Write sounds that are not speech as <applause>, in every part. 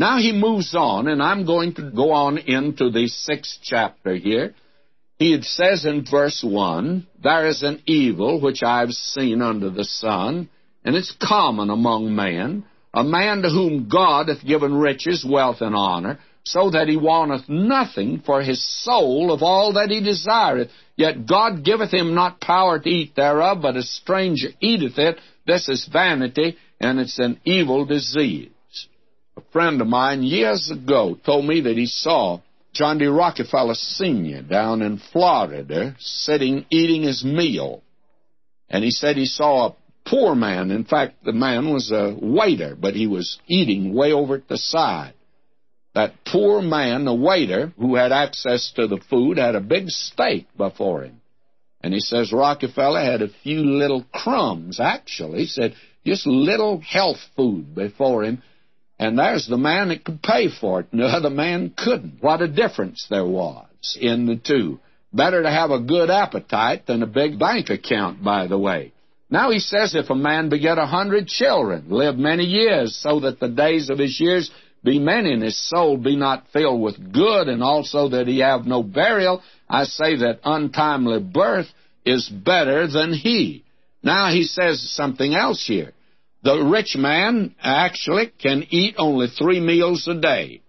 Now he moves on, and I'm going to go on into the sixth chapter here. He says in verse 1 There is an evil which I've seen under the sun, and it's common among men, a man to whom God hath given riches, wealth, and honor, so that he wanteth nothing for his soul of all that he desireth. Yet God giveth him not power to eat thereof, but a stranger eateth it. This is vanity, and it's an evil disease. A friend of mine years ago told me that he saw John D. Rockefeller Sr. down in Florida sitting eating his meal. And he said he saw a poor man. In fact, the man was a waiter, but he was eating way over at the side. That poor man, the waiter, who had access to the food, had a big steak before him. And he says Rockefeller had a few little crumbs, actually. He said, just little health food before him. And there's the man that could pay for it, and the other man couldn't. What a difference there was in the two. Better to have a good appetite than a big bank account, by the way. Now he says, if a man beget a hundred children, live many years, so that the days of his years be many, and his soul be not filled with good, and also that he have no burial, I say that untimely birth is better than he. Now he says something else here. The rich man actually can eat only three meals a day.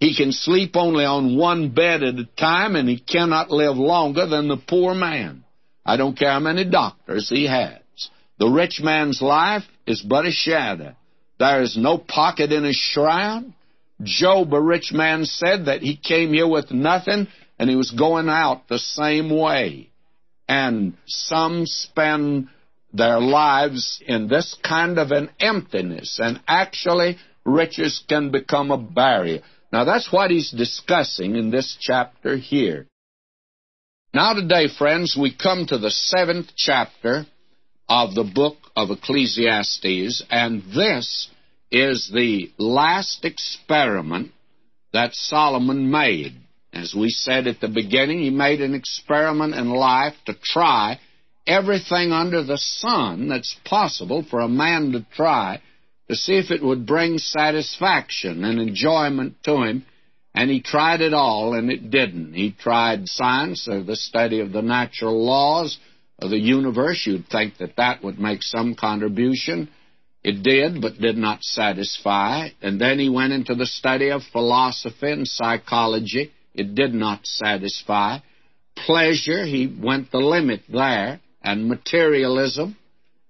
He can sleep only on one bed at a time, and he cannot live longer than the poor man. I don't care how many doctors he has. The rich man's life is but a shadow. There is no pocket in his shroud. Job, a rich man, said that he came here with nothing, and he was going out the same way. And some spend their lives in this kind of an emptiness, and actually riches can become a barrier. Now that's what he's discussing in this chapter here. Now today, friends, we come to the seventh chapter of the book of Ecclesiastes, and this is the last experiment that Solomon made. As we said at the beginning, he made an experiment in life to try everything under the sun that's possible for a man to try to see if it would bring satisfaction and enjoyment to him. And he tried it all, and it didn't. He tried science, or the study of the natural laws of the universe. You'd think that that would make some contribution. It did, but did not satisfy. And then he went into the study of philosophy and psychology. It did not satisfy. Pleasure, he went the limit there and materialism,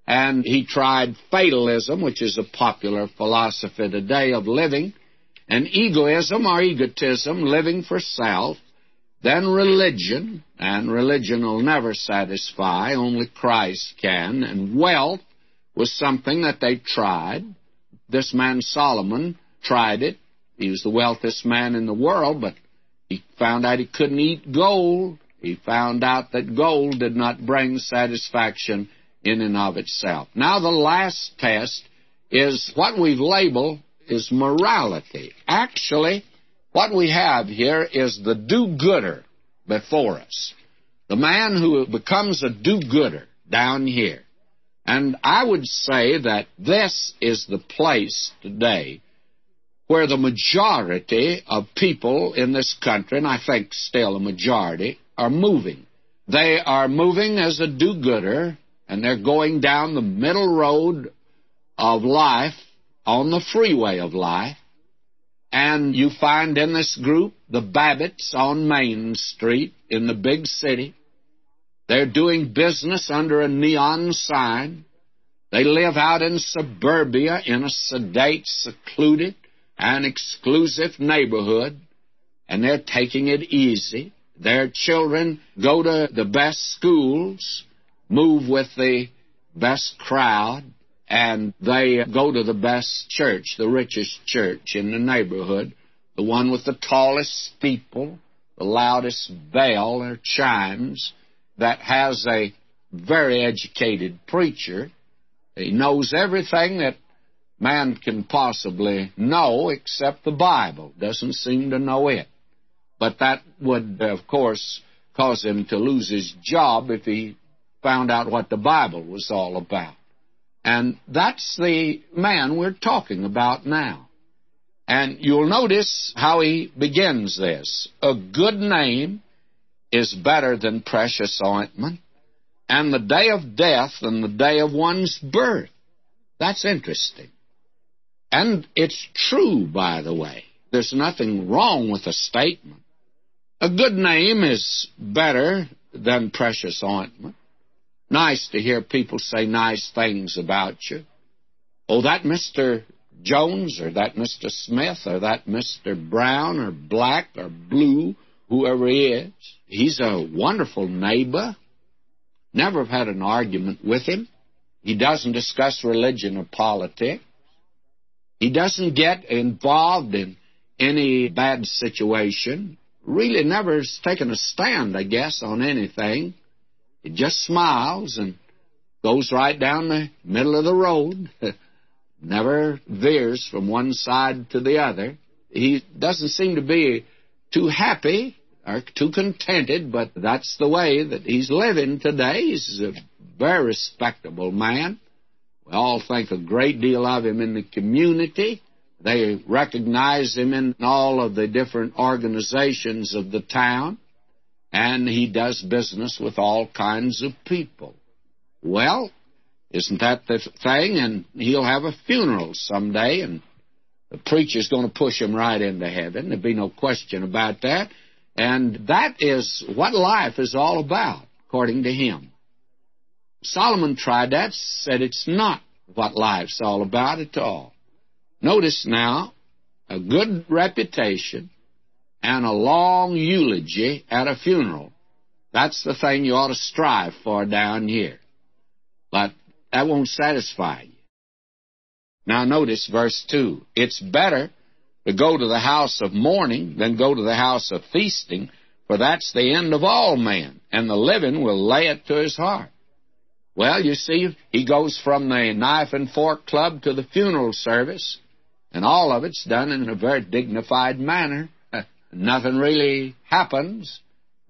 and he tried fatalism, which is a popular philosophy today of living, and egoism or egotism, living for self, then religion, and religion will never satisfy, only Christ can, and wealth was something that they tried. This man Solomon tried it. He was the wealthiest man in the world, but he found out he couldn't eat gold. He found out that gold did not bring satisfaction in and of itself. Now, the last test is what we've labeled is morality. Actually, what we have here is the do-gooder before us. The man who becomes a do-gooder down here. And I would say that this is the place today where the majority of people in this country, and I think still a majority, are moving. They are moving as a do gooder, and they're going down the middle road of life on the freeway of life. And you find in this group the Babbitts on Main Street in the big city. They're doing business under a neon sign. They live out in suburbia in a sedate, secluded, and exclusive neighborhood, and they're taking it easy. Their children go to the best schools, move with the best crowd, and they go to the best church, the richest church in the neighborhood, the one with the tallest steeple, the loudest bell or chimes, that has a very educated preacher. He knows everything that man can possibly know except the Bible, doesn't seem to know it. But that would, of course, cause him to lose his job if he found out what the Bible was all about. And that's the man we're talking about now. And you'll notice how he begins this. A good name is better than precious ointment, and the day of death than the day of one's birth. That's interesting. And it's true, by the way. There's nothing wrong with the statement. A good name is better than precious ointment. Nice to hear people say nice things about you. Oh, that Mr. Jones or that Mr. Smith or that Mr. Brown or Black or Blue, whoever he is, he's a wonderful neighbor. Never have had an argument with him. He doesn't discuss religion or politics. He doesn't get involved in any bad situation. Really never has taken a stand, I guess, on anything. He just smiles and goes right down the middle of the road. <laughs> never veers from one side to the other. He doesn't seem to be too happy or too contented, but that's the way that he's living today. He's a very respectable man. We all think a great deal of him in the community. They recognize him in all of the different organizations of the town, and he does business with all kinds of people. Well, isn't that the thing? And he'll have a funeral someday, and the preacher's going to push him right into heaven. There'd be no question about that. And that is what life is all about, according to him. Solomon tried that, said it's not what life's all about at all. Notice now, a good reputation and a long eulogy at a funeral. That's the thing you ought to strive for down here. But that won't satisfy you. Now notice verse 2. It's better to go to the house of mourning than go to the house of feasting, for that's the end of all men, and the living will lay it to his heart. Well, you see, he goes from the knife and fork club to the funeral service, and all of it's done in a very dignified manner. <laughs> Nothing really happens.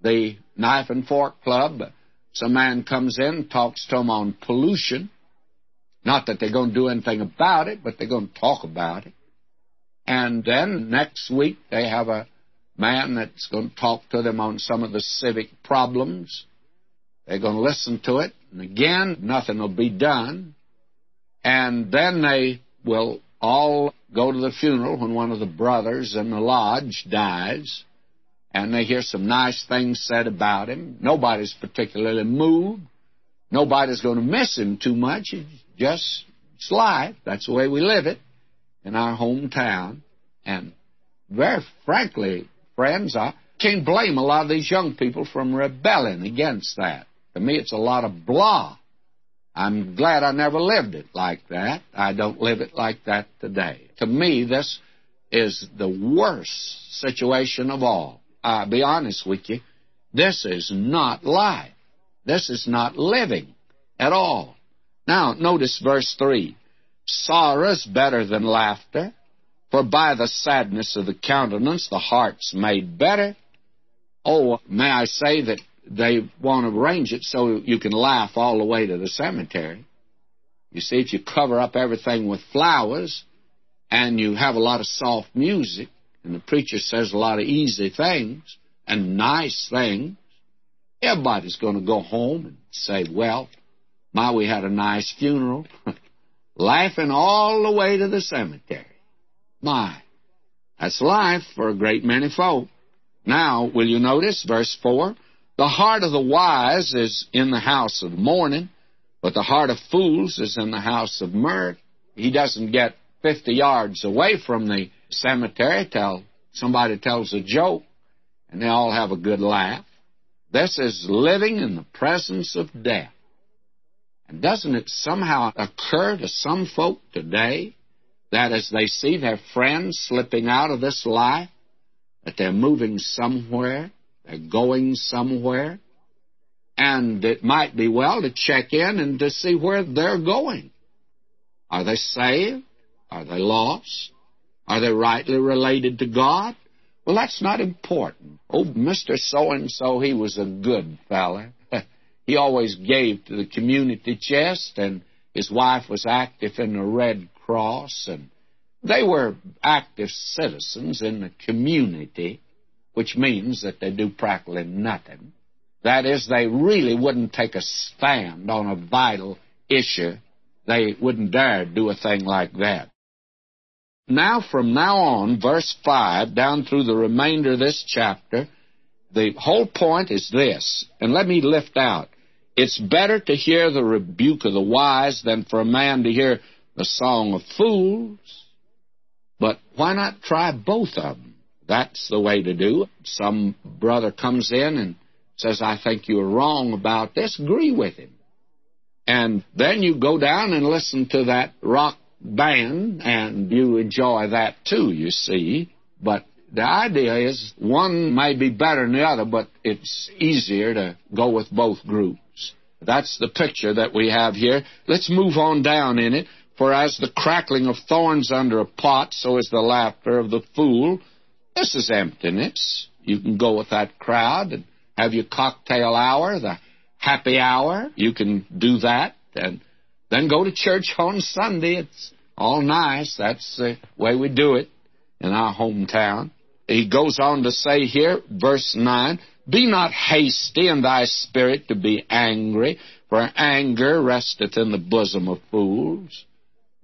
The knife and fork club, some man comes in, talks to them on pollution. Not that they're going to do anything about it, but they're going to talk about it. And then next week they have a man that's going to talk to them on some of the civic problems. They're going to listen to it, and again, nothing will be done. And then they will all go to the funeral when one of the brothers in the lodge dies, and they hear some nice things said about him. Nobody's particularly moved. Nobody's going to miss him too much. It's just it's life. That's the way we live it in our hometown. And very frankly, friends, I can't blame a lot of these young people from rebelling against that. To me, it's a lot of blah. I'm glad I never lived it like that. I don't live it like that today. To me, this is the worst situation of all. I'll be honest with you. This is not life. This is not living at all. Now, notice verse 3. Sorrow is better than laughter, for by the sadness of the countenance the heart's made better. Oh, may I say that they want to arrange it so you can laugh all the way to the cemetery. You see, if you cover up everything with flowers and you have a lot of soft music, and the preacher says a lot of easy things and nice things, everybody's going to go home and say, Well, my, we had a nice funeral. <laughs> laughing all the way to the cemetery. My, that's life for a great many folk. Now, will you notice verse 4? The heart of the wise is in the house of mourning, but the heart of fools is in the house of mirth. He doesn't get 50 yards away from the cemetery till somebody tells a joke, and they all have a good laugh. This is living in the presence of death. And doesn't it somehow occur to some folk today that as they see their friends slipping out of this life, that they're moving somewhere, they're going somewhere, and it might be well to check in and to see where they're going. Are they saved? Are they lost? Are they rightly related to God? Well, that's not important. Oh, Mr. So and so, he was a good feller. <laughs> He always gave to the community chest, and his wife was active in the Red Cross, and They were active citizens in the community, which means that they do practically nothing. That is, they really wouldn't take a stand on a vital issue. They wouldn't dare do a thing like that. Now, from now on, verse 5, down through the remainder of this chapter, the whole point is this, and let me lift out. It's better to hear the rebuke of the wise than for a man to hear the song of fools. But why not try both of them? That's the way to do it. Some brother comes in and says, I think you're wrong about this. Agree with him. And then you go down and listen to that rock band, and you enjoy that too, you see. But the idea is one may be better than the other, but it's easier to go with both groups. That's the picture that we have here. Let's move on down in it. For as the crackling of thorns under a pot, so is the laughter of the fool. This is emptiness. You can go with that crowd and have your cocktail hour, the happy hour. You can do that and then go to church on Sunday. It's all nice. That's the way we do it in our hometown. He goes on to say here, verse 9, Be not hasty in thy spirit to be angry, for anger resteth in the bosom of fools.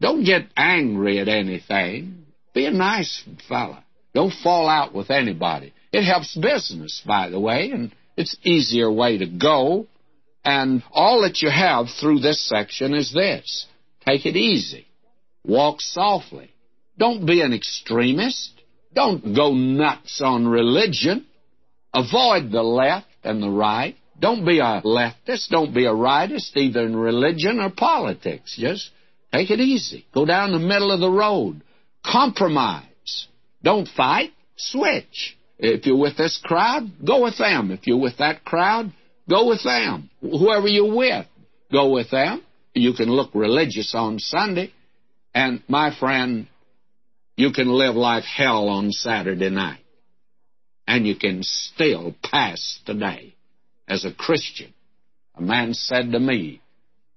Don't get angry at anything. Be a nice fellow. Don't fall out with anybody. It helps business, by the way, and it's easier way to go. And all that you have through this section is this. Take it easy. Walk softly. Don't be an extremist. Don't go nuts on religion. Avoid the left and the right. Don't be a leftist. Don't be a rightist, either in religion or politics. Just take it easy. Go down the middle of the road. Compromise. Don't fight. Switch. If you're with this crowd, go with them. If you're with that crowd, go with them. Whoever you're with, go with them. You can look religious on Sunday, and my friend, you can live like hell on Saturday night. And you can still pass the today as a Christian. A man said to me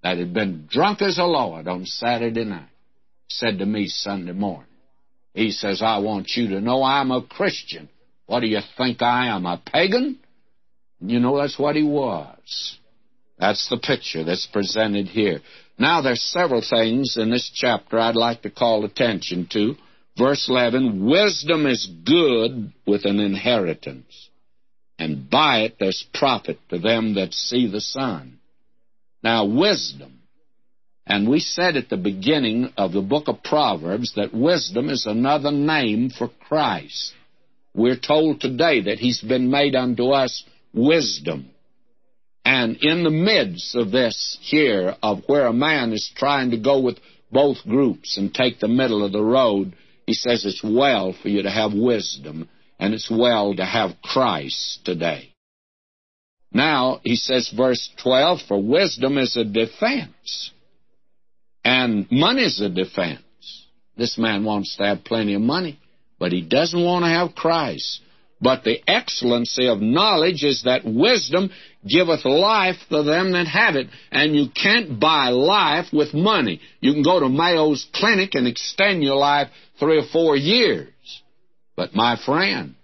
that had been drunk as a lord on Saturday night, said to me Sunday morning, he says, I want you to know I'm a Christian. What do you think I am, a pagan? You know, that's what he was. That's the picture that's presented here. Now, there's several things in this chapter I'd like to call attention to. Verse 11 Wisdom is good with an inheritance, and by it there's profit to them that see the sun. Now, wisdom. And we said at the beginning of the book of Proverbs that wisdom is another name for Christ. We're told today that He's been made unto us wisdom. And in the midst of this here, of where a man is trying to go with both groups and take the middle of the road, he says it's well for you to have wisdom, and it's well to have Christ today. Now, he says, verse 12, for wisdom is a defense, and money is a defense. This man wants to have plenty of money, but he doesn't want to have Christ. But the excellency of knowledge is that wisdom giveth life to them that have it. And you can't buy life with money. You can go to Mayo's Clinic and extend your life three or four years. But my friend,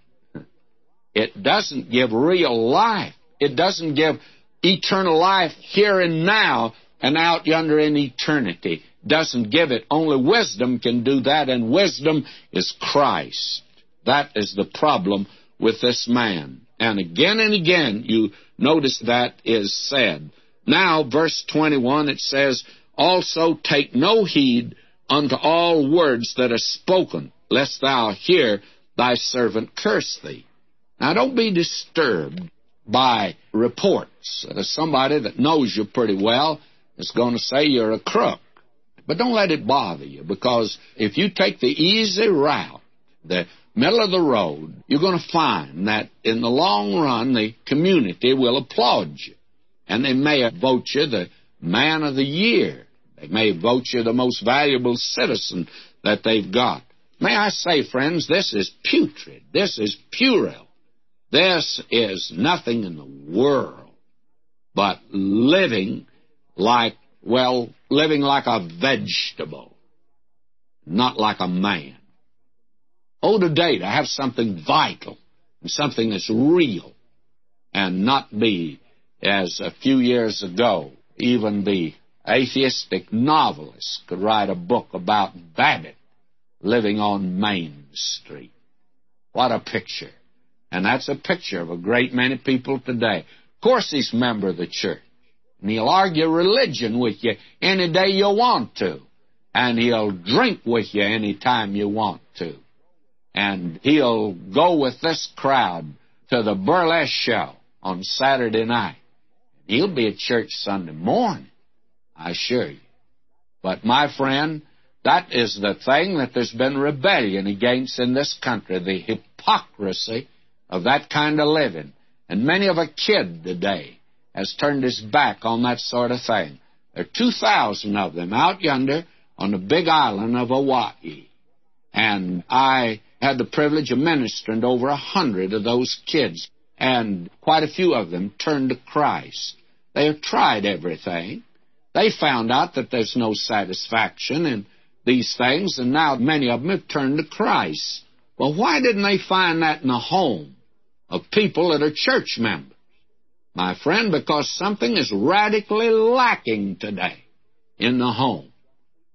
it doesn't give real life. It doesn't give eternal life here and now and out yonder in eternity. Doesn't give it. Only wisdom can do that, and wisdom is Christ. That is the problem with this man. And again and again, you notice that is said. Now, verse 21, it says, Also take no heed unto all words that are spoken, lest thou hear thy servant curse thee. Now, don't be disturbed by reports. Uh, somebody that knows you pretty well is going to say you're a crook. But don't let it bother you, because if you take the easy route, the middle of the road, you're going to find that in the long run, the community will applaud you. And they may vote you the man of the year. They may vote you the most valuable citizen that they've got. May I say, friends, this is putrid. This is puerile. This is nothing in the world but living like, well, living like a vegetable. not like a man. Oh, today to have something vital something that's real and not be, as a few years ago, even the atheistic novelist could write a book about Babbitt living on Main Street. What a picture. And that's a picture of a great many people today. Of course, he's a member of the church. And he'll argue religion with you any day you want to. And he'll drink with you any time you want to. And he'll go with this crowd to the burlesque show on Saturday night. He'll be at church Sunday morning, I assure you. But my friend, that is the thing that there's been rebellion against in this country, the hypocrisy of that kind of living. And many of a kid today has turned his back on that sort of thing. There are 2,000 of them out yonder on the big island of Hawaii. And I had the privilege of ministering to over a hundred of those kids, and quite a few of them turned to Christ. They have tried everything. They found out that there's no satisfaction in these things, and now many of them have turned to Christ. Well, why didn't they find that in the home of people that are church members? My friend, because something is radically lacking today in the home.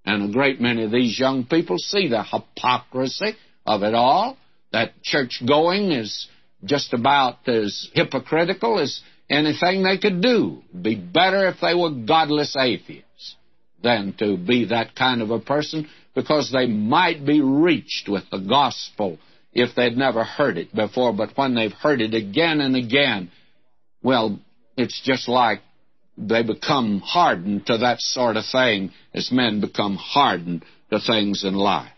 And a great many of these young people see the hypocrisy of it all, that church going is just about as hypocritical as anything they could do. Be better if they were godless atheists than to be that kind of a person because they might be reached with the gospel if they'd never heard it before, but when they've heard it again and again, well, it's just like they become hardened to that sort of thing as men become hardened to things in life.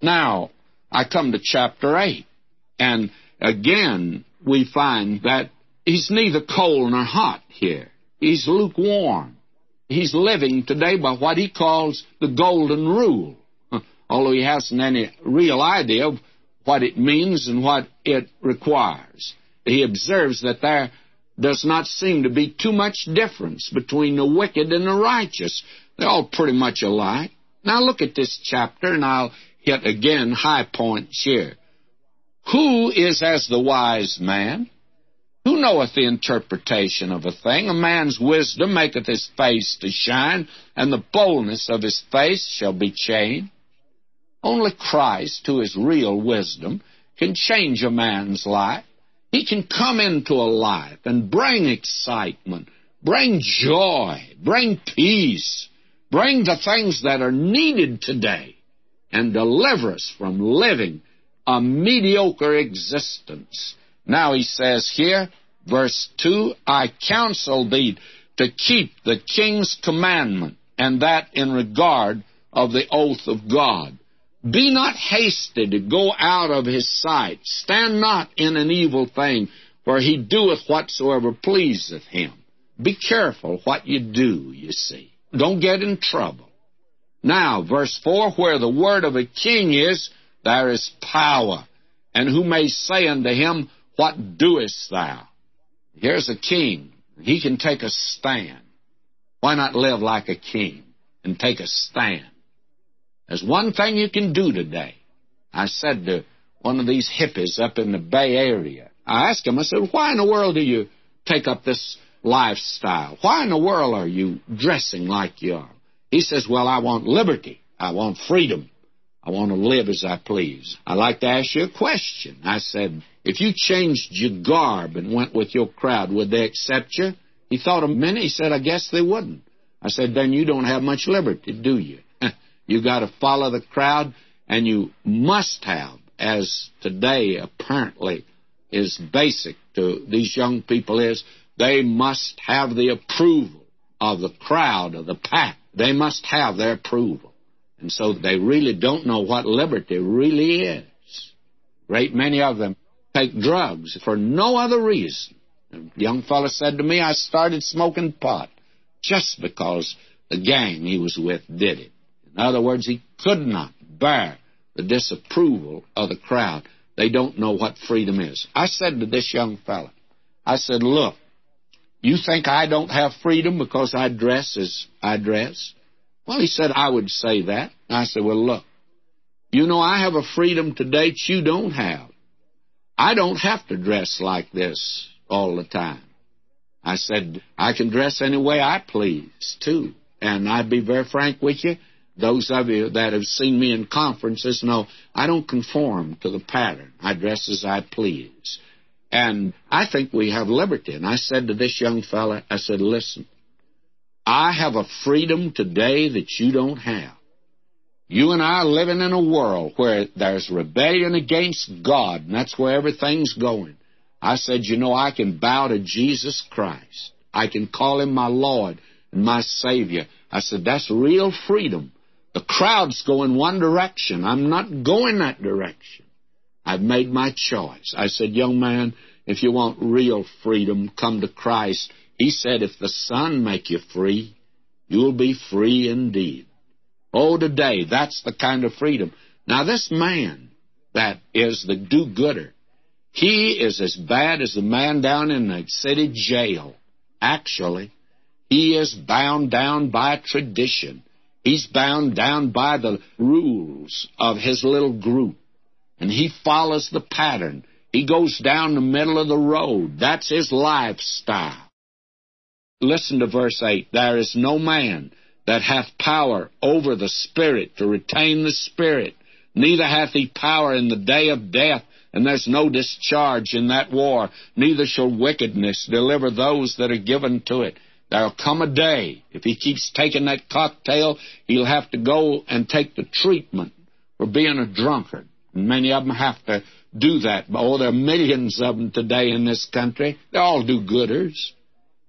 Now, I come to chapter 8, and again, we find that he's neither cold nor hot here. He's lukewarm. He's living today by what he calls the golden rule, <laughs> although he hasn't any real idea of what it means and what it requires. He observes that there does not seem to be too much difference between the wicked and the righteous. They're all pretty much alike. Now look at this chapter, and I'll hit again high points here. Who is as the wise man? Who knoweth the interpretation of a thing? A man's wisdom maketh his face to shine, and the boldness of his face shall be changed. Only Christ, who is real wisdom, can change a man's life. He can come into a life and bring excitement, bring joy, bring peace, bring the things that are needed today, and deliver us from living a mediocre existence. Now he says here, verse 2 I counsel thee to keep the king's commandment, and that in regard of the oath of God. Be not hasty to go out of his sight. Stand not in an evil thing, for he doeth whatsoever pleaseth him. Be careful what you do, you see. Don't get in trouble. Now, verse 4 Where the word of a king is, there is power. And who may say unto him, What doest thou? Here's a king. He can take a stand. Why not live like a king and take a stand? There's one thing you can do today. I said to one of these hippies up in the Bay Area, I asked him, I said, why in the world do you take up this lifestyle? Why in the world are you dressing like you are? He says, well, I want liberty. I want freedom. I want to live as I please. I'd like to ask you a question. I said, if you changed your garb and went with your crowd, would they accept you? He thought a minute. He said, I guess they wouldn't. I said, then you don't have much liberty, do you? You got to follow the crowd, and you must have, as today apparently is basic to these young people, is they must have the approval of the crowd, of the pack. They must have their approval. And so they really don't know what liberty really is. Great many of them take drugs for no other reason. A young fellow said to me, I started smoking pot just because the gang he was with did it. In other words, he could not bear the disapproval of the crowd. They don't know what freedom is. I said to this young fellow, I said, look, you think I don't have freedom because I dress as I dress? Well, he said, I would say that. I said, Well, look, you know, I have a freedom today that you don't have. I don't have to dress like this all the time. I said, I can dress any way I please, too. And I'd be very frank with you. Those of you that have seen me in conferences know I don't conform to the pattern. I dress as I please. And I think we have liberty. And I said to this young fellow, I said, listen, I have a freedom today that you don't have. You and I are living in a world where there's rebellion against God, and that's where everything's going. I said, you know, I can bow to Jesus Christ. I can call him my Lord and my Savior. I said, that's real freedom. The crowd's going one direction. I'm not going that direction. I've made my choice. I said, young man, if you want real freedom, come to Christ. He said, if the Son make you free, you'll be free indeed. Oh, today, that's the kind of freedom. Now, this man that is the do-gooder, he is as bad as the man down in the city jail. Actually, he is bound down by tradition. He's bound down by the rules of his little group. And he follows the pattern. He goes down the middle of the road. That's his lifestyle. Listen to verse 8. There is no man that hath power over the Spirit to retain the Spirit, neither hath he power in the day of death, and there's no discharge in that war, neither shall wickedness deliver those that are given to it. There'll come a day, if he keeps taking that cocktail, he'll have to go and take the treatment for being a drunkard. And many of them have to do that. Oh, there are millions of them today in this country. They're all do-gooders.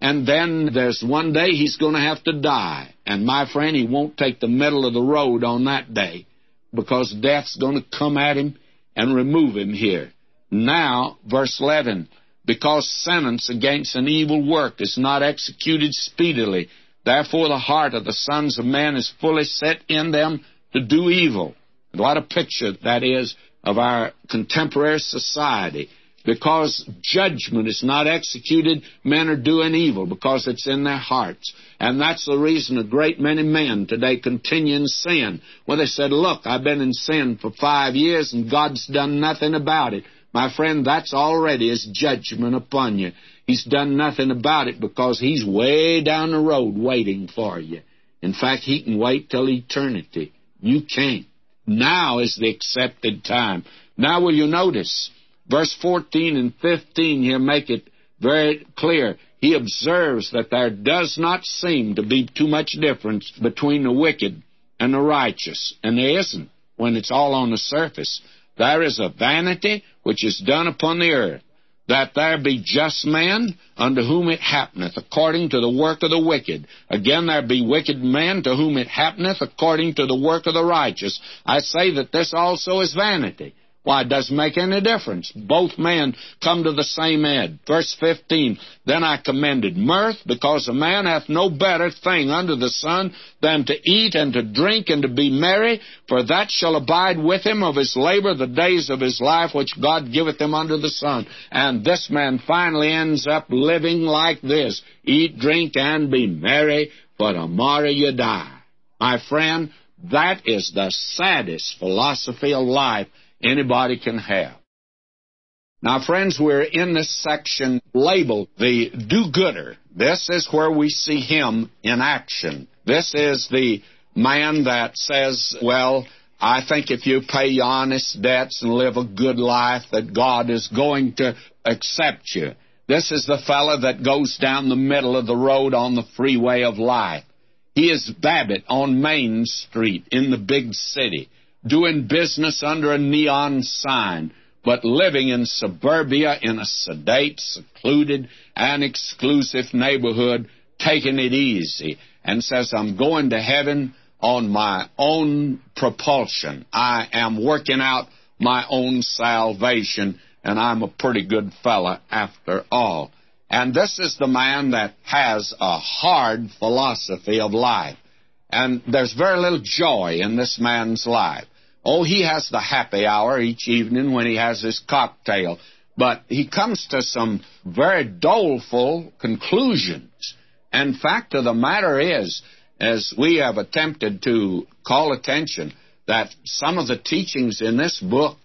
And then there's one day he's going to have to die. And my friend, he won't take the middle of the road on that day because death's going to come at him and remove him here. Now, verse 11 because sentence against an evil work is not executed speedily. Therefore, the heart of the sons of men is fully set in them to do evil. What a picture that is of our contemporary society. Because judgment is not executed, men are doing evil because it's in their hearts. And that's the reason a great many men today continue in sin. Well, they said, Look, I've been in sin for five years and God's done nothing about it. My friend, that's already his judgment upon you. He's done nothing about it because he's way down the road waiting for you. In fact, he can wait till eternity. You can't. Now is the accepted time. Now will you notice, verse 14 and 15 here make it very clear. He observes that there does not seem to be too much difference between the wicked and the righteous. And there isn't when it's all on the surface. There is a vanity which is done upon the earth, that there be just men unto whom it happeneth according to the work of the wicked. Again, there be wicked men to whom it happeneth according to the work of the righteous. I say that this also is vanity. Why, it doesn't make any difference. Both men come to the same end. Verse 15, Then I commended mirth, because a man hath no better thing under the sun than to eat and to drink and to be merry, for that shall abide with him of his labor the days of his life which God giveth him under the sun. And this man finally ends up living like this. Eat, drink, and be merry, for tomorrow you die. My friend, that is the saddest philosophy of life anybody can have. Now, friends, we're in this section labeled the do gooder. This is where we see him in action. This is the man that says, well, I think if you pay your honest debts and live a good life, that God is going to accept you. This is the fellow that goes down the middle of the road on the freeway of life. He is Babbitt on Main Street in the big city doing business under a neon sign, but living in suburbia in a sedate, secluded, and exclusive neighborhood, taking it easy, and says, I'm going to heaven on my own propulsion. I am working out my own salvation, and I'm a pretty good fella after all. And this is the man that has a hard philosophy of life. And there's very little joy in this man's life. Oh, he has the happy hour each evening when he has his cocktail. But he comes to some very doleful conclusions. And fact of the matter is, as we have attempted to call attention that some of the teachings in this book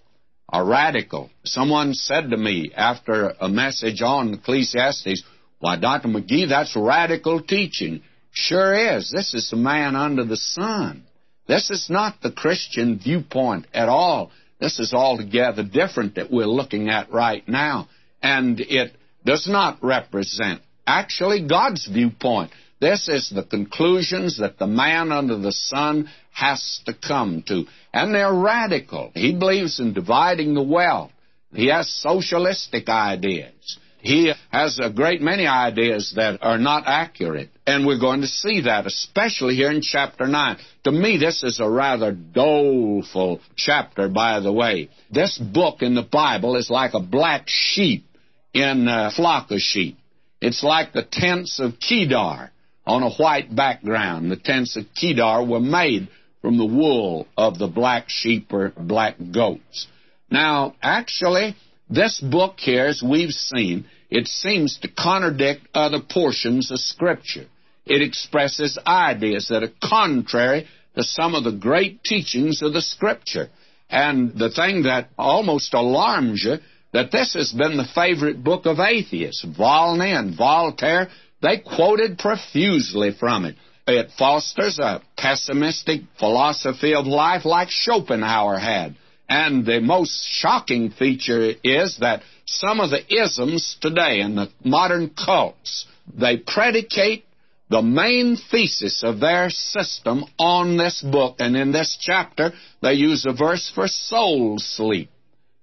are radical. Someone said to me after a message on Ecclesiastes, Why, Dr. McGee, that's radical teaching. Sure is. This is a man under the sun. This is not the Christian viewpoint at all. This is altogether different that we're looking at right now. And it does not represent actually God's viewpoint. This is the conclusions that the man under the sun has to come to. And they're radical. He believes in dividing the wealth. He has socialistic ideas. He has a great many ideas that are not accurate. And we're going to see that, especially here in chapter 9. To me, this is a rather doleful chapter, by the way. This book in the Bible is like a black sheep in a flock of sheep. It's like the tents of Kedar on a white background. The tents of Kedar were made from the wool of the black sheep or black goats. Now, actually, this book here, as we've seen, it seems to contradict other portions of Scripture. It expresses ideas that are contrary to some of the great teachings of the Scripture. And the thing that almost alarms you, that this has been the favorite book of atheists. Volney and Voltaire, they quoted profusely from it. It fosters a pessimistic philosophy of life like Schopenhauer had. And the most shocking feature is that some of the isms today in the modern cults, they predicate the main thesis of their system on this book. And in this chapter, they use a verse for soul sleep.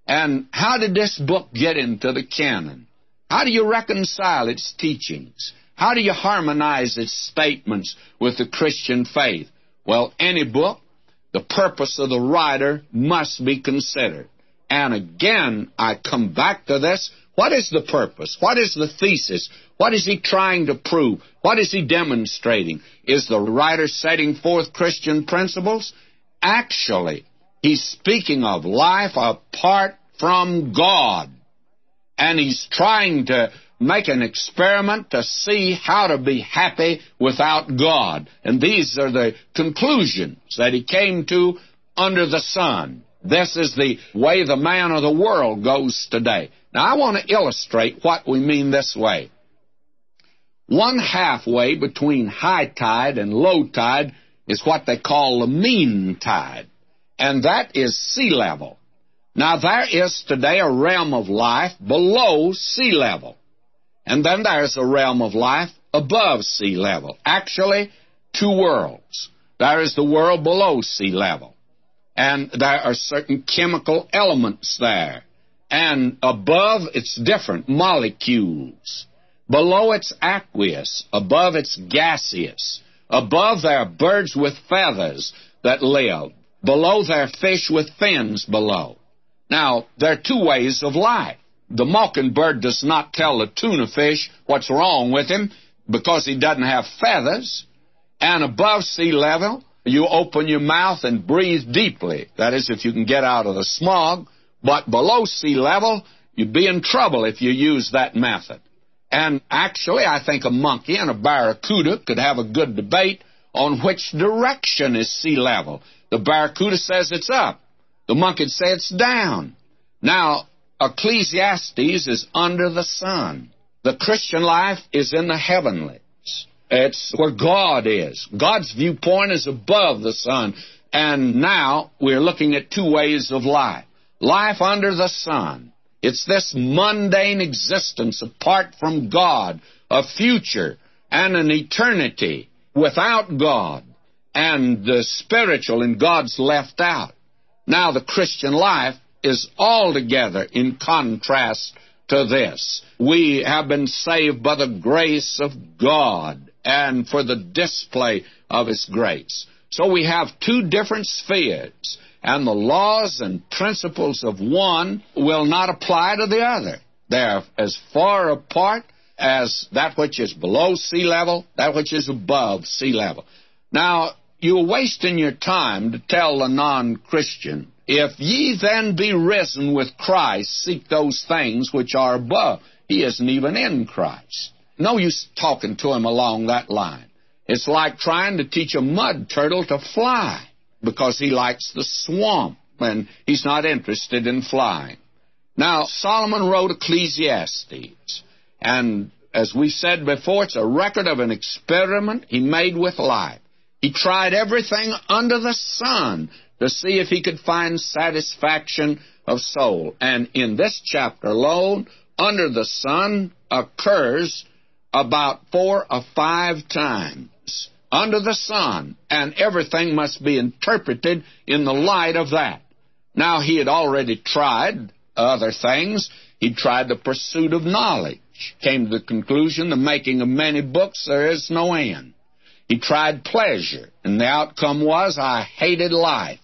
And how did this book get into the canon? How do you reconcile its teachings? How do you harmonize its statements with the Christian faith? Well, any book, the purpose of the writer must be considered. And again, I come back to this. What is the purpose? What is the thesis? What is he trying to prove? What is he demonstrating? Is the writer setting forth Christian principles? Actually, he's speaking of life apart from God. And he's trying to make an experiment to see how to be happy without God. And these are the conclusions that he came to under the sun. This is the way the man of the world goes today. Now, I want to illustrate what we mean this way. One halfway between high tide and low tide is what they call the mean tide, and that is sea level. Now, there is today a realm of life below sea level. And then there's a realm of life above sea level. Actually, two worlds. There is the world below sea level. And there are certain chemical elements there. And above, it's different molecules. Below, it's aqueous. Above, it's gaseous. Above, there are birds with feathers that live. Below, there are fish with fins below. Now, there are two ways of life. The mockingbird does not tell the tuna fish what's wrong with him because he doesn't have feathers. And above sea level, you open your mouth and breathe deeply. That is, if you can get out of the smog. But below sea level, you'd be in trouble if you use that method. And actually, I think a monkey and a barracuda could have a good debate on which direction is sea level. The barracuda says it's up. The monkey says it's down. Now, Ecclesiastes is under the sun. The Christian life is in the heavenlies. It's where God is. God's viewpoint is above the sun. And now we're looking at two ways of life. Life under the sun. It's this mundane existence apart from God, a future and an eternity without God, and the spiritual and God's left out. Now the Christian life is altogether in contrast to this. We have been saved by the grace of God and for the display of His grace. So we have two different spheres, and the laws and principles of one will not apply to the other. They're as far apart as that which is below sea level, that which is above sea level. Now, you're wasting your time to tell a non Christian if ye then be risen with Christ, seek those things which are above. He isn't even in Christ. No use talking to him along that line. It's like trying to teach a mud turtle to fly because he likes the swamp and he's not interested in flying. Now, Solomon wrote Ecclesiastes, and as we said before, it's a record of an experiment he made with life. He tried everything under the sun to see if he could find satisfaction of soul. And in this chapter alone, under the sun occurs about four or five times. Under the sun, and everything must be interpreted in the light of that. Now, he had already tried other things. He tried the pursuit of knowledge, came to the conclusion the making of many books there is no end. He tried pleasure, and the outcome was I hated life.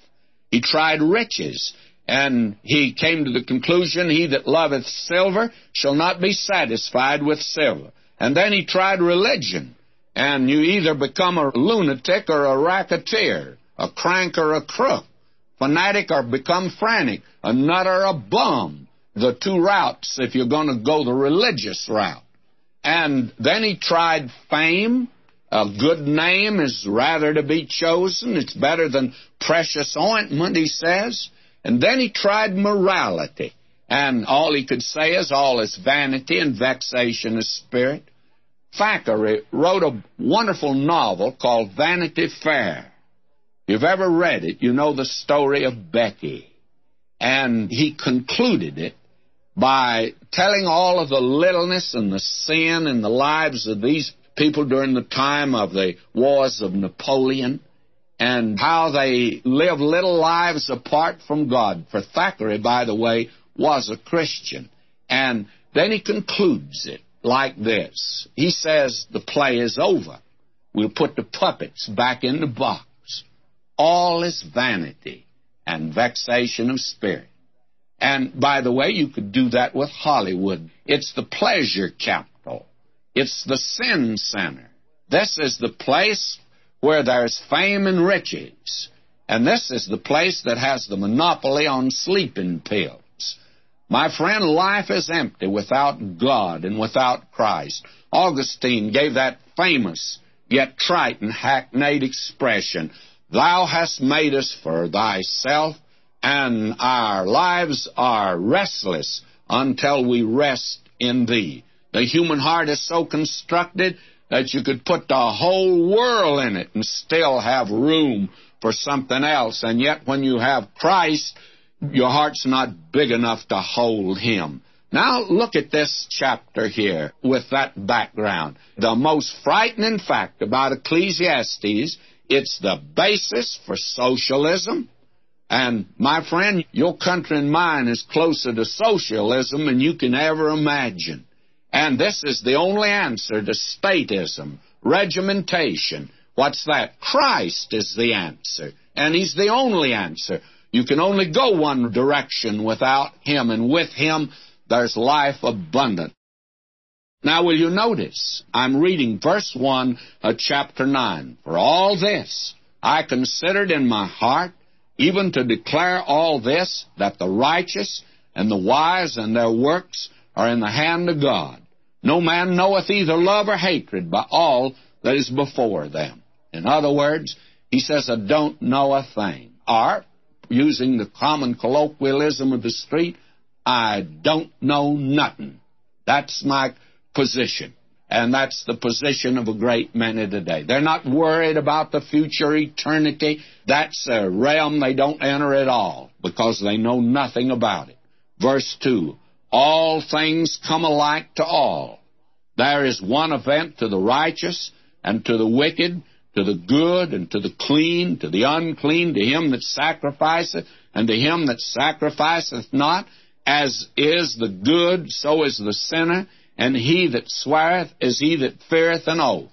He tried riches, and he came to the conclusion he that loveth silver shall not be satisfied with silver. And then he tried religion, and you either become a lunatic or a racketeer, a crank or a crook, fanatic or become frantic, a nut or a bum. The two routes if you're going to go the religious route. And then he tried fame, a good name is rather to be chosen. It's better than precious ointment, he says. And then he tried morality. And all he could say is all is vanity and vexation of spirit. Thackeray wrote a wonderful novel called Vanity Fair. If you've ever read it, you know the story of Becky. And he concluded it by telling all of the littleness and the sin in the lives of these people during the time of the wars of Napoleon and how they lived little lives apart from God. For Thackeray, by the way, was a Christian. And then he concludes it like this. He says, the play is over. We'll put the puppets back in the box. All is vanity and vexation of spirit. And by the way, you could do that with Hollywood. It's the pleasure capital it's the sin center. This is the place where there's fame and riches. And this is the place that has the monopoly on sleeping pills. My friend, life is empty without God and without Christ. Augustine gave that famous yet trite and hackneyed expression Thou hast made us for thyself, and our lives are restless until we rest in thee. The human heart is so constructed that you could put the whole world in it and still have room for something else. And yet, when you have Christ, your heart's not big enough to hold Him. Now, look at this chapter here with that background. The most frightening fact about Ecclesiastes, it's the basis for socialism. And my friend, your country and mine is closer to socialism than you can ever imagine. And this is the only answer to statism, regimentation. What's that? Christ is the answer. And He's the only answer. You can only go one direction without Him, and with Him there's life abundant. Now, will you notice? I'm reading verse 1 of chapter 9. For all this I considered in my heart, even to declare all this, that the righteous and the wise and their works are in the hand of God. No man knoweth either love or hatred by all that is before them. In other words, he says, I don't know a thing. Or, using the common colloquialism of the street, I don't know nothing. That's my position. And that's the position of a great many today. They're not worried about the future eternity. That's a realm they don't enter at all because they know nothing about it. Verse 2 all things come alike to all. There is one event to the righteous and to the wicked, to the good and to the clean, to the unclean, to him that sacrificeth and to him that sacrificeth not. As is the good, so is the sinner, and he that sweareth is he that feareth an oath.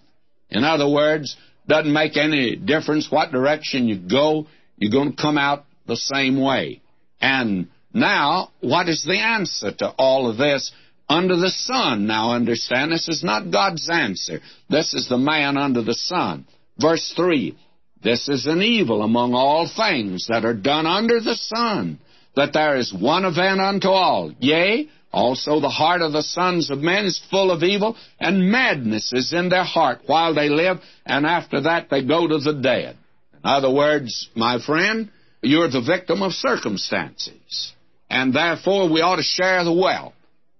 In other words, doesn't make any difference what direction you go, you're going to come out the same way. And now, what is the answer to all of this under the sun? Now, understand, this is not God's answer. This is the man under the sun. Verse 3 This is an evil among all things that are done under the sun, that there is one event unto all, yea, Also, the heart of the sons of men is full of evil, and madness is in their heart while they live, and after that they go to the dead. In other words, my friend, you're the victim of circumstances, and therefore we ought to share the wealth.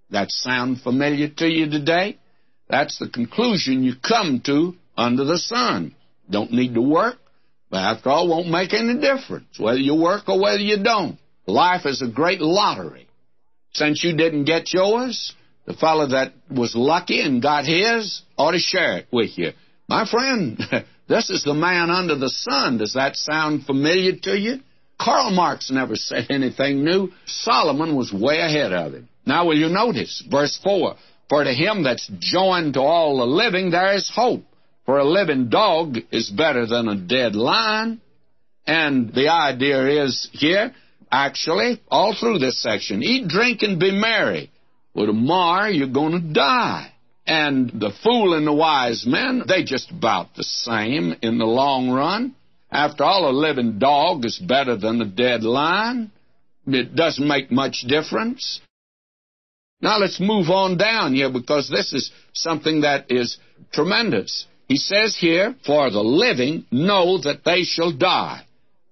That sound familiar to you today? That's the conclusion you come to under the sun. Don't need to work, but after all, won't make any difference whether you work or whether you don't. Life is a great lottery. Since you didn't get yours, the fellow that was lucky and got his ought to share it with you. My friend, <laughs> this is the man under the sun. Does that sound familiar to you? Karl Marx never said anything new. Solomon was way ahead of him. Now, will you notice verse 4? For to him that's joined to all the living, there is hope. For a living dog is better than a dead lion. And the idea is here actually, all through this section. Eat, drink, and be merry. Well, tomorrow you're going to die. And the fool and the wise men, they just about the same in the long run. After all, a living dog is better than a dead lion. It doesn't make much difference. Now let's move on down here because this is something that is tremendous. He says here, For the living know that they shall die.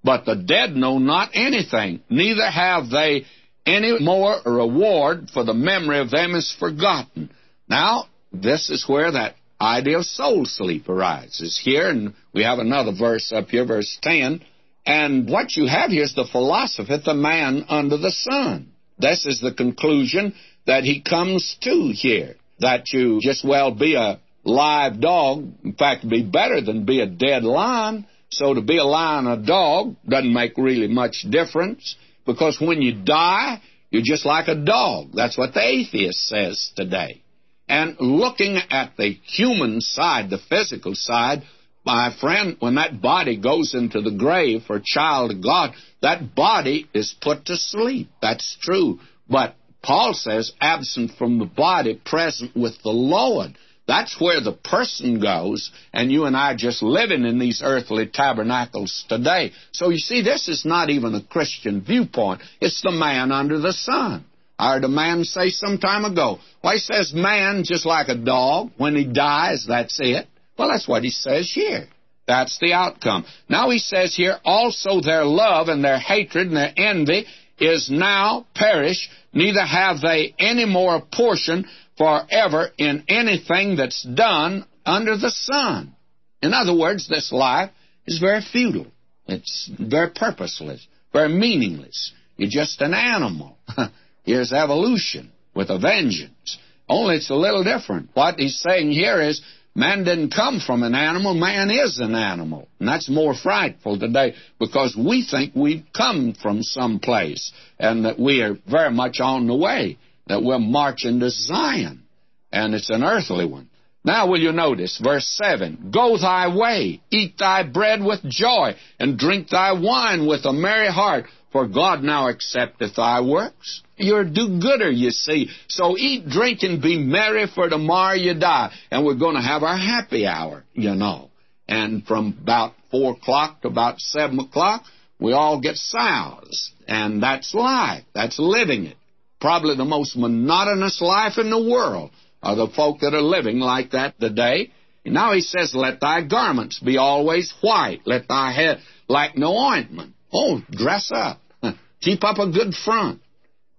But the dead know not anything, neither have they any more reward, for the memory of them is forgotten. Now, this is where that idea of soul sleep arises. Here, and we have another verse up here, verse 10. And what you have here is the philosopher, the man under the sun. This is the conclusion that he comes to here. That you just well be a live dog, in fact, be better than be a dead lion. So to be a lion or a dog doesn't make really much difference because when you die, you're just like a dog. That's what the atheist says today. And looking at the human side, the physical side, my friend, when that body goes into the grave for a child of God, that body is put to sleep. That's true. But Paul says, absent from the body, present with the Lord. That's where the person goes, and you and I are just living in these earthly tabernacles today. So you see, this is not even a Christian viewpoint. It's the man under the sun. I heard a man say some time ago, well, he says man just like a dog. When he dies, that's it. Well, that's what he says here. That's the outcome. Now he says here, also their love and their hatred and their envy is now perished, neither have they any more portion forever in anything that's done under the sun. In other words, this life is very futile. It's very purposeless, very meaningless. You're just an animal. <laughs> Here's evolution with a vengeance. Only it's a little different. What he's saying here is man didn't come from an animal, man is an animal. And that's more frightful today because we think we've come from some place and that we are very much on the way that we're marching to Zion, and it's an earthly one. Now, will you notice, verse 7 Go thy way, eat thy bread with joy, and drink thy wine with a merry heart, for God now accepteth thy works. You're a do gooder, you see. So eat, drink, and be merry, for tomorrow you die. And we're going to have our happy hour, you know. And from about 4 o'clock to about 7 o'clock, we all get soused. And that's life. That's living it probably the most monotonous life in the world are the folk that are living like that today. And now he says, Let thy garments be always white, let thy head like no ointment. Oh, dress up. <laughs> Keep up a good front.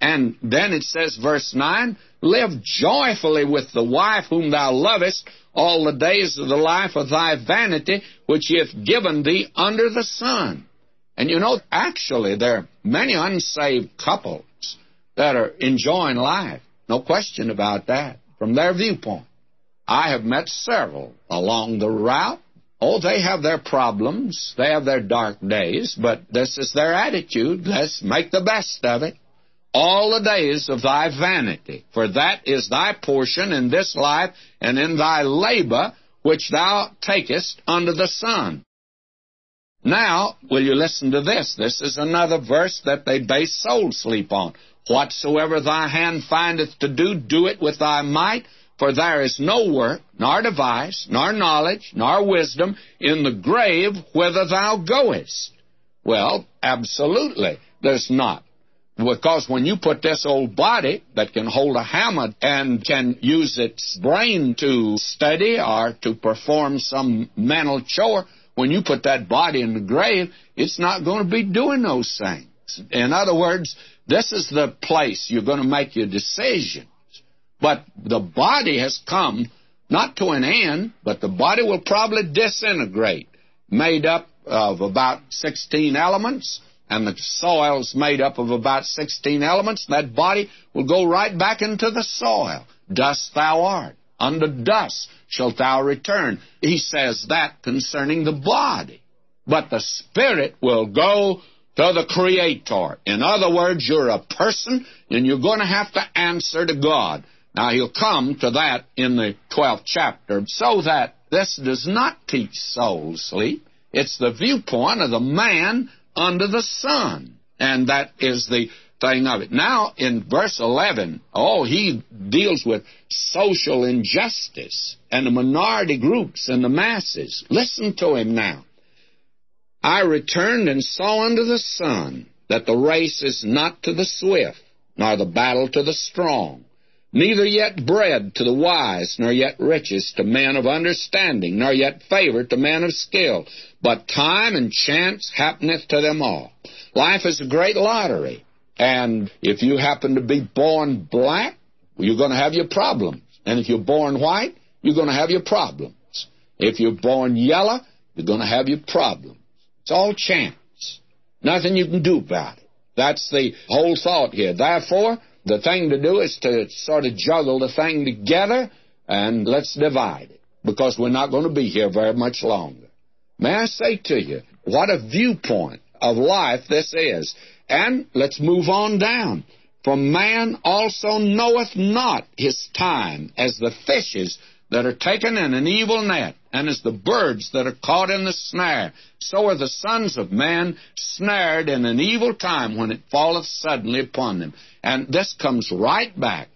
And then it says, verse 9, Live joyfully with the wife whom thou lovest all the days of the life of thy vanity, which he hath given thee under the sun. And you know, actually, there are many unsaved couples that are enjoying life. No question about that from their viewpoint. I have met several along the route. Oh, they have their problems. They have their dark days, but this is their attitude. Let's make the best of it. All the days of thy vanity, for that is thy portion in this life and in thy labor which thou takest under the sun. Now, will you listen to this? This is another verse that they base soul sleep on. Whatsoever thy hand findeth to do, do it with thy might, for there is no work, nor device, nor knowledge, nor wisdom in the grave whither thou goest. Well, absolutely, there's not. Because when you put this old body that can hold a hammer and can use its brain to study or to perform some mental chore, when you put that body in the grave, it's not going to be doing those things. In other words, this is the place you're going to make your decisions. But the body has come not to an end, but the body will probably disintegrate, made up of about 16 elements, and the soil is made up of about 16 elements. and That body will go right back into the soil. Dust thou art. Unto dust shalt thou return. He says that concerning the body. But the spirit will go to the Creator. In other words, you're a person and you're going to have to answer to God. Now, he'll come to that in the 12th chapter, so that this does not teach soul sleep. It's the viewpoint of the man under the sun. And that is the thing of it. Now, in verse 11, oh, he deals with social injustice and the minority groups and the masses. Listen to him now. I returned and saw under the sun that the race is not to the swift, nor the battle to the strong, neither yet bread to the wise, nor yet riches to men of understanding, nor yet favor to men of skill, but time and chance happeneth to them all. Life is a great lottery, and if you happen to be born black, you're going to have your problems. And if you're born white, you're going to have your problems. If you're born yellow, you're going to have your problems. It's all chance. Nothing you can do about it. That's the whole thought here. Therefore, the thing to do is to sort of juggle the thing together and let's divide it because we're not going to be here very much longer. May I say to you, what a viewpoint of life this is. And let's move on down. For man also knoweth not his time as the fishes that are taken in an evil net, and as the birds that are caught in the snare. So are the sons of man snared in an evil time when it falleth suddenly upon them. And this comes right back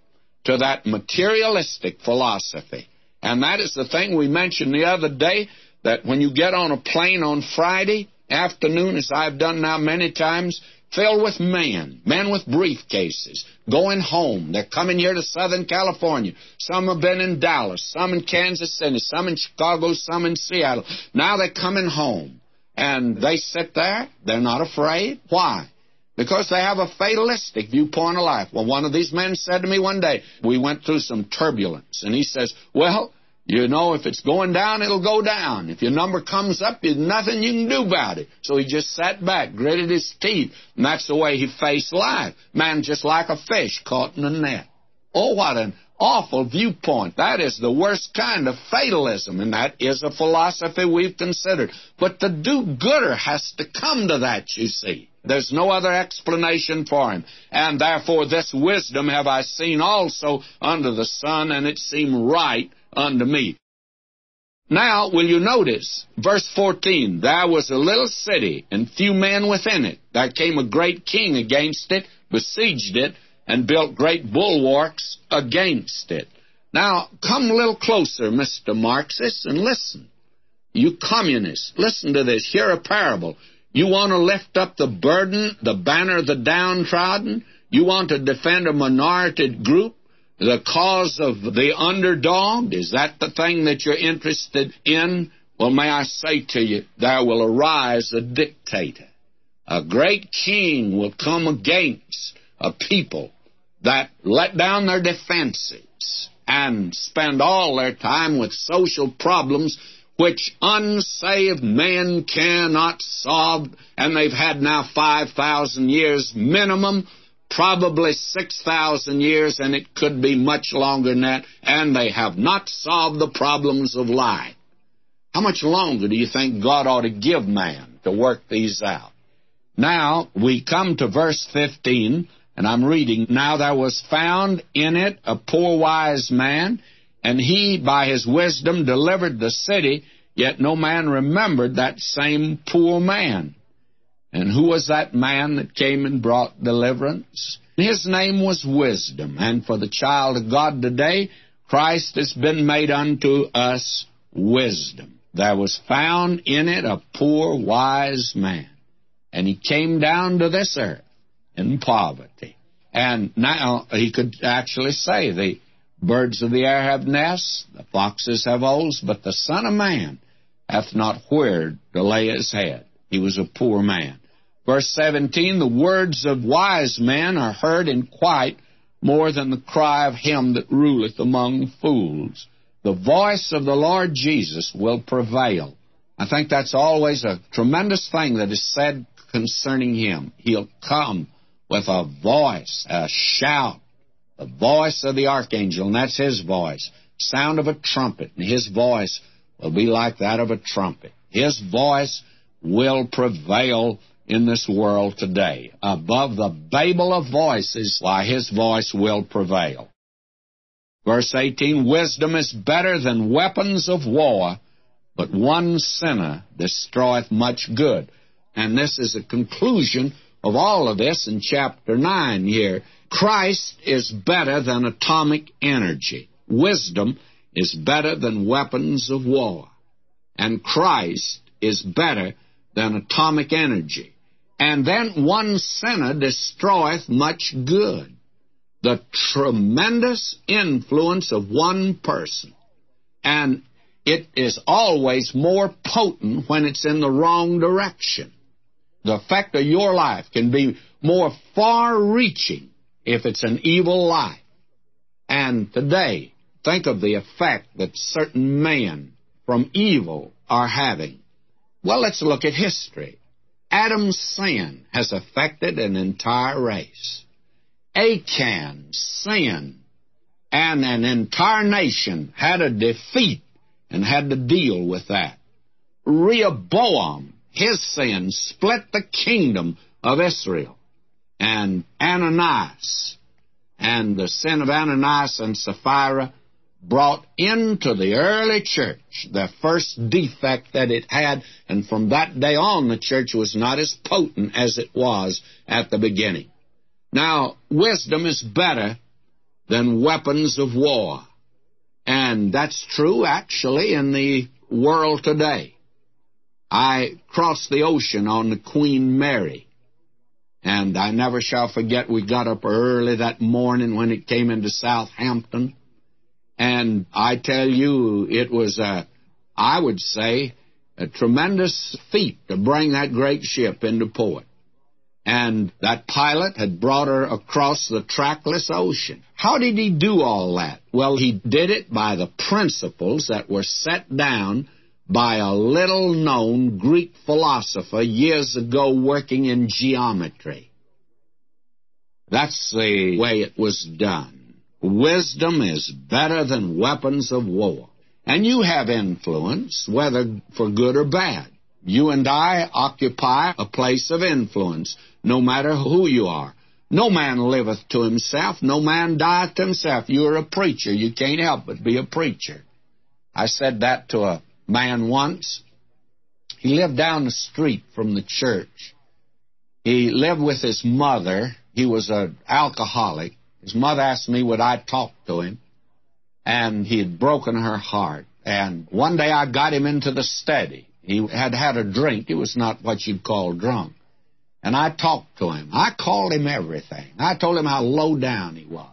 to that materialistic philosophy. And that is the thing we mentioned the other day that when you get on a plane on Friday afternoon, as I've done now many times, filled with men, men with briefcases, going home. They're coming here to Southern California. Some have been in Dallas, some in Kansas City, some in Chicago, some in Seattle. Now they're coming home. And they sit there, they're not afraid. Why? Because they have a fatalistic viewpoint of life. Well, one of these men said to me one day, we went through some turbulence, and he says, Well, you know, if it's going down, it'll go down. If your number comes up, there's nothing you can do about it. So he just sat back, gritted his teeth, and that's the way he faced life. Man, just like a fish caught in a net. Oh, what an awful viewpoint. That is the worst kind of fatalism, and that is a philosophy we've considered. But the do-gooder has to come to that, you see. There's no other explanation for him. And therefore this wisdom have I seen also under the sun, and it seemed right unto me. Now, will you notice, verse 14, there was a little city, and few men within it. There came a great king against it, besieged it, and built great bulwarks against it. Now, come a little closer, Mr. Marxist, and listen. You communists, listen to this. Hear a parable. You want to lift up the burden, the banner of the downtrodden? You want to defend a minority group? The cause of the underdog? Is that the thing that you're interested in? Well, may I say to you, there will arise a dictator. A great king will come against a people that let down their defenses and spend all their time with social problems which unsaved men cannot solve, and they've had now 5,000 years minimum probably 6,000 years, and it could be much longer than that, and they have not solved the problems of life. How much longer do you think God ought to give man to work these out? Now, we come to verse 15, and I'm reading, Now there was found in it a poor wise man, and he by his wisdom delivered the city, yet no man remembered that same poor man. And who was that man that came and brought deliverance? His name was Wisdom. And for the child of God today, Christ has been made unto us wisdom. There was found in it a poor, wise man. And he came down to this earth. in poverty. And now he could actually say, the birds of the air have nests, the foxes have holes, but the Son of Man hath not where to lay his head. He was a poor man. Verse 17, the words of wise men are heard in quiet more than the cry of him that ruleth among fools. The voice of the Lord Jesus will prevail. I think that's always a tremendous thing that is said concerning him. He'll come with a voice, a shout, the voice of the archangel, and that's his voice. Sound of a trumpet, and his voice will be like that of a trumpet. His voice will prevail in this world today. Above the babel of voices, why, his voice will prevail. Verse 18 Wisdom is better than weapons of war, but one sinner destroyeth much good. And this is a conclusion of all of this in chapter 9 here. Christ is better than atomic energy. Wisdom is better than weapons of war. And Christ is better than atomic energy. And then one sinner destroyeth much good. The tremendous influence of one person. And it is always more potent when it's in the wrong direction. The effect of your life can be more far reaching if it's an evil life. And today, think of the effect that certain men from evil are having. Well, let's look at history. Adam's sin has affected an entire race. Achan's sin and an entire nation had a defeat and had to deal with that. Rehoboam, his sin split the kingdom of Israel. And Ananias, and the sin of Ananias and Sapphira brought into the early church the first defect that it had, and from that day on the church was not as potent as it was at the beginning. Now, wisdom is better than weapons of war. And that's true, actually, in the world today. I crossed the ocean on the Queen Mary. And I never shall forget, we got up early that morning when it came into Southampton. And I tell you, it was a, I would say, a tremendous feat to bring that great ship into port. And that pilot had brought her across the trackless ocean. How did he do all that? Well, he did it by the principles that were set down by a little known Greek philosopher years ago working in geometry. That's the way it was done. Wisdom is better than weapons of war. And you have influence, whether for good or bad. You and I occupy a place of influence, no matter who you are. No man liveth to himself, no man dieth to himself. You're a preacher. You can't help but be a preacher. I said that to a man once. He lived down the street from the church. He lived with his mother. He was an alcoholic. His mother asked me would I talk to him, and he had broken her heart. And one day I got him into the study. He had had a drink. He was not what you'd call drunk. And I talked to him. I called him everything. I told him how low down he was.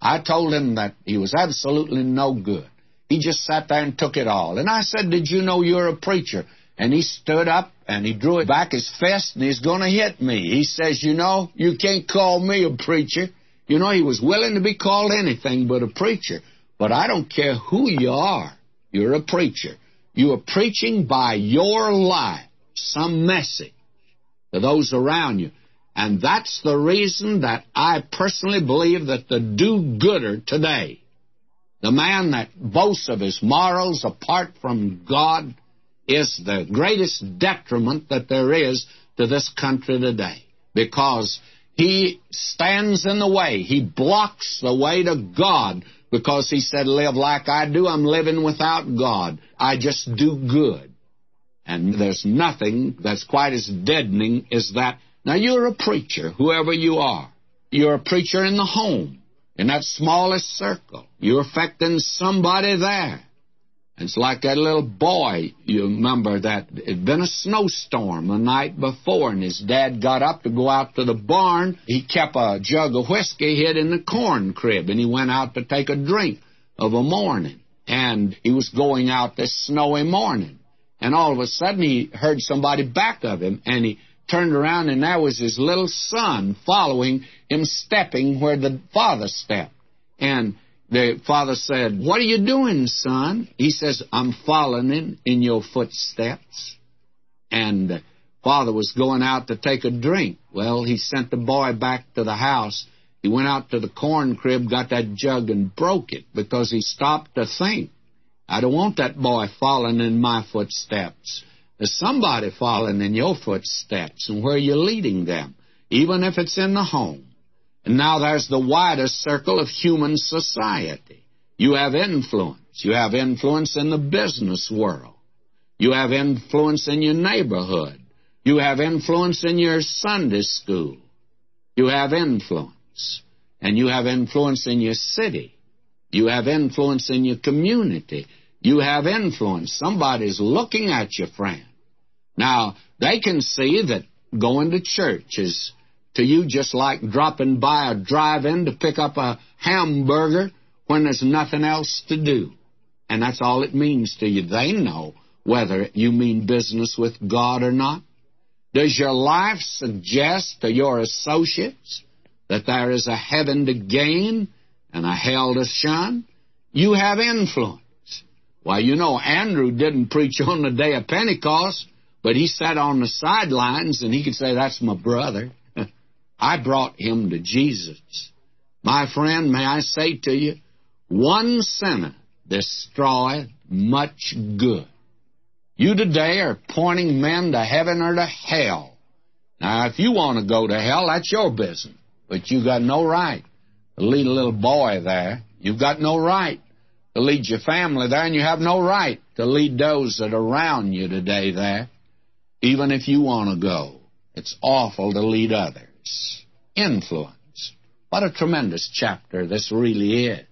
I told him that he was absolutely no good. He just sat there and took it all. And I said, Did you know you're a preacher? And he stood up and he drew back his fist and he's going to hit me. He says, You know, you can't call me a preacher. You know, he was willing to be called anything but a preacher. But I don't care who you are, you're a preacher. You are preaching by your life some message to those around you. And that's the reason that I personally believe that the do gooder today, the man that boasts of his morals apart from God, is the greatest detriment that there is to this country today. Because he stands in the way. He blocks the way to God because he said, Live like I do. I'm living without God. I just do good. And there's nothing that's quite as deadening as that. Now, you're a preacher, whoever you are. You're a preacher in the home, in that smallest circle. You're affecting somebody there. It's like that little boy, you remember that it had been a snowstorm the night before, and his dad got up to go out to the barn. He kept a jug of whiskey hid in the corn crib, and he went out to take a drink of a morning. And he was going out this snowy morning. And all of a sudden he heard somebody back of him, and he turned around, and there was his little son following him, stepping where the father stepped. And the father said, What are you doing, son? He says, I'm following in your footsteps. And the father was going out to take a drink. Well, he sent the boy back to the house. He went out to the corn crib, got that jug, and broke it because he stopped to think. I don't want that boy following in my footsteps. There's somebody following in your footsteps, and where are you leading them, even if it's in the home. And now there's the widest circle of human society. You have influence. You have influence in the business world. You have influence in your neighborhood. You have influence in your Sunday school. You have influence. And you have influence in your city. You have influence in your community. You have influence. Somebody's looking at you, friend. Now, they can see that going to church is to you just like dropping by a drive-in to pick up a hamburger when there's nothing else to do. And that's all it means to you. They know whether you mean business with God or not. Does your life suggest to your associates that there is a heaven to gain and a hell to shun? You have influence. Why, you know, Andrew didn't preach on the day of Pentecost, but he sat on the sidelines and he could say, That's my brother. I brought him to Jesus. My friend, may I say to you, one sinner destroyeth much good. You today are pointing men to heaven or to hell. Now, if you want to go to hell, that's your business. But you've got no right to lead a little boy there. You've got no right to lead your family there, and you have no right to lead those that are around you today there, even if you want to go. It's awful to lead others influence. What a tremendous chapter this really is.